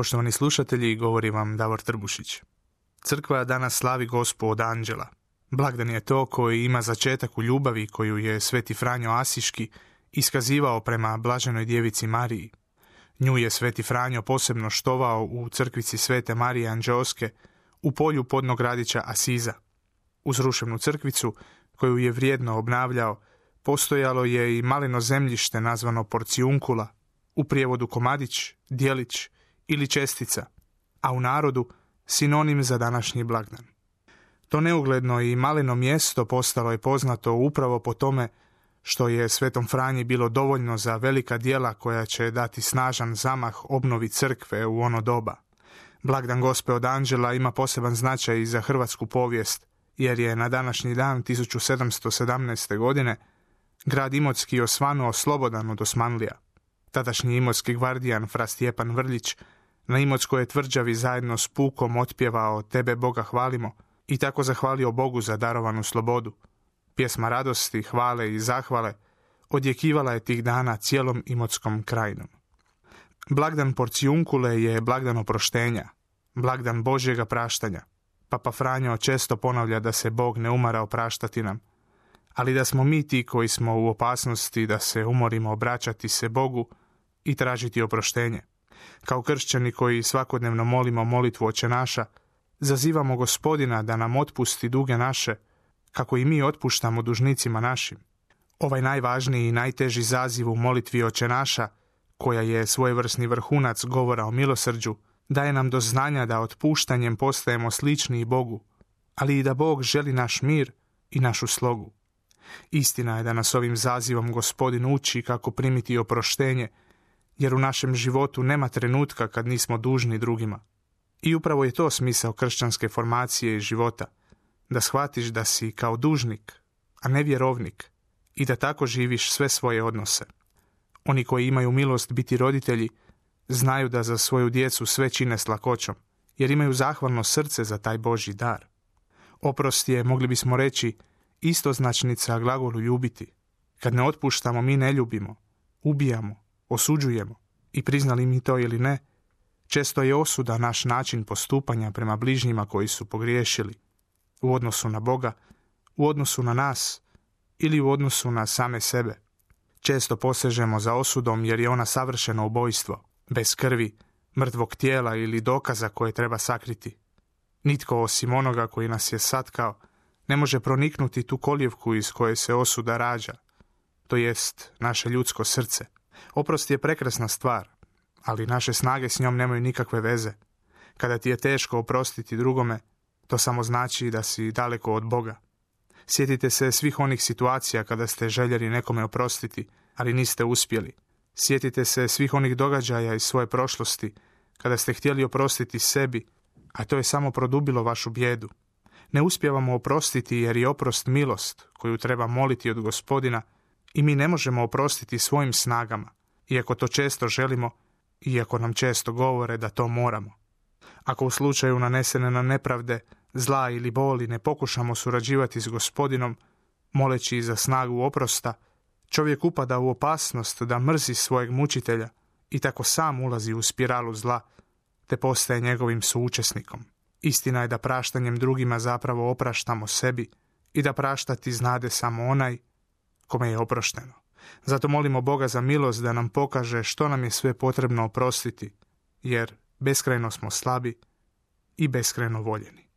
Poštovani slušatelji, govori vam Davor Trbušić. Crkva danas slavi gospu od anđela. Blagdan je to koji ima začetak u ljubavi koju je sveti Franjo Asiški iskazivao prema blaženoj djevici Mariji. Nju je sveti Franjo posebno štovao u crkvici svete Marije Anđeoske u polju podnog radića Asiza. Uz ruševnu crkvicu, koju je vrijedno obnavljao, postojalo je i maleno zemljište nazvano Porcijunkula, u prijevodu komadić, dijelić ili čestica, a u narodu sinonim za današnji blagdan. To neugledno i maleno mjesto postalo je poznato upravo po tome što je Svetom Franji bilo dovoljno za velika dijela koja će dati snažan zamah obnovi crkve u ono doba. Blagdan Gospe od Anđela ima poseban značaj i za hrvatsku povijest, jer je na današnji dan 1717. godine grad Imotski osvanuo slobodan od Osmanlija. Tadašnji imotski gvardijan Fra Stjepan Vrljić na Imotskoj tvrđavi zajedno s pukom otpjevao Tebe Boga hvalimo i tako zahvalio Bogu za darovanu slobodu. Pjesma radosti, hvale i zahvale odjekivala je tih dana cijelom Imotskom krajinom. Blagdan Porcijunkule je blagdan oproštenja, blagdan Božjega praštanja. Papa Franjo često ponavlja da se Bog ne umara opraštati nam, ali da smo mi ti koji smo u opasnosti da se umorimo obraćati se Bogu i tražiti oproštenje. Kao kršćani koji svakodnevno molimo molitvu oče naša, zazivamo gospodina da nam otpusti duge naše, kako i mi otpuštamo dužnicima našim. Ovaj najvažniji i najteži zaziv u molitvi oče naša, koja je svojevrsni vrhunac govora o milosrđu, daje nam do znanja da otpuštanjem postajemo slični i Bogu, ali i da Bog želi naš mir i našu slogu. Istina je da nas ovim zazivom gospodin uči kako primiti oproštenje jer u našem životu nema trenutka kad nismo dužni drugima. I upravo je to smisao kršćanske formacije i života, da shvatiš da si kao dužnik, a ne vjerovnik, i da tako živiš sve svoje odnose. Oni koji imaju milost biti roditelji, znaju da za svoju djecu sve čine s lakoćom, jer imaju zahvalno srce za taj Božji dar. Oprost je, mogli bismo reći, istoznačnica glagolu ljubiti. Kad ne otpuštamo, mi ne ljubimo, ubijamo, osuđujemo i priznali mi to ili ne, često je osuda naš način postupanja prema bližnjima koji su pogriješili, u odnosu na Boga, u odnosu na nas ili u odnosu na same sebe. Često posežemo za osudom jer je ona savršeno ubojstvo, bez krvi, mrtvog tijela ili dokaza koje treba sakriti. Nitko osim onoga koji nas je satkao ne može proniknuti tu koljevku iz koje se osuda rađa, to jest naše ljudsko srce. Oprost je prekrasna stvar, ali naše snage s njom nemaju nikakve veze. Kada ti je teško oprostiti drugome, to samo znači da si daleko od Boga. Sjetite se svih onih situacija kada ste željeli nekome oprostiti, ali niste uspjeli. Sjetite se svih onih događaja iz svoje prošlosti, kada ste htjeli oprostiti sebi, a to je samo produbilo vašu bjedu. Ne uspjevamo oprostiti jer je oprost milost koju treba moliti od gospodina i mi ne možemo oprostiti svojim snagama, iako to često želimo, iako nam često govore da to moramo. Ako u slučaju nanesene na nepravde, zla ili boli ne pokušamo surađivati s gospodinom, moleći za snagu oprosta, čovjek upada u opasnost da mrzi svojeg mučitelja i tako sam ulazi u spiralu zla, te postaje njegovim suučesnikom. Istina je da praštanjem drugima zapravo opraštamo sebi i da praštati znade samo onaj kome je oprošteno. Zato molimo Boga za milost da nam pokaže što nam je sve potrebno oprostiti, jer beskrajno smo slabi i beskrajno voljeni.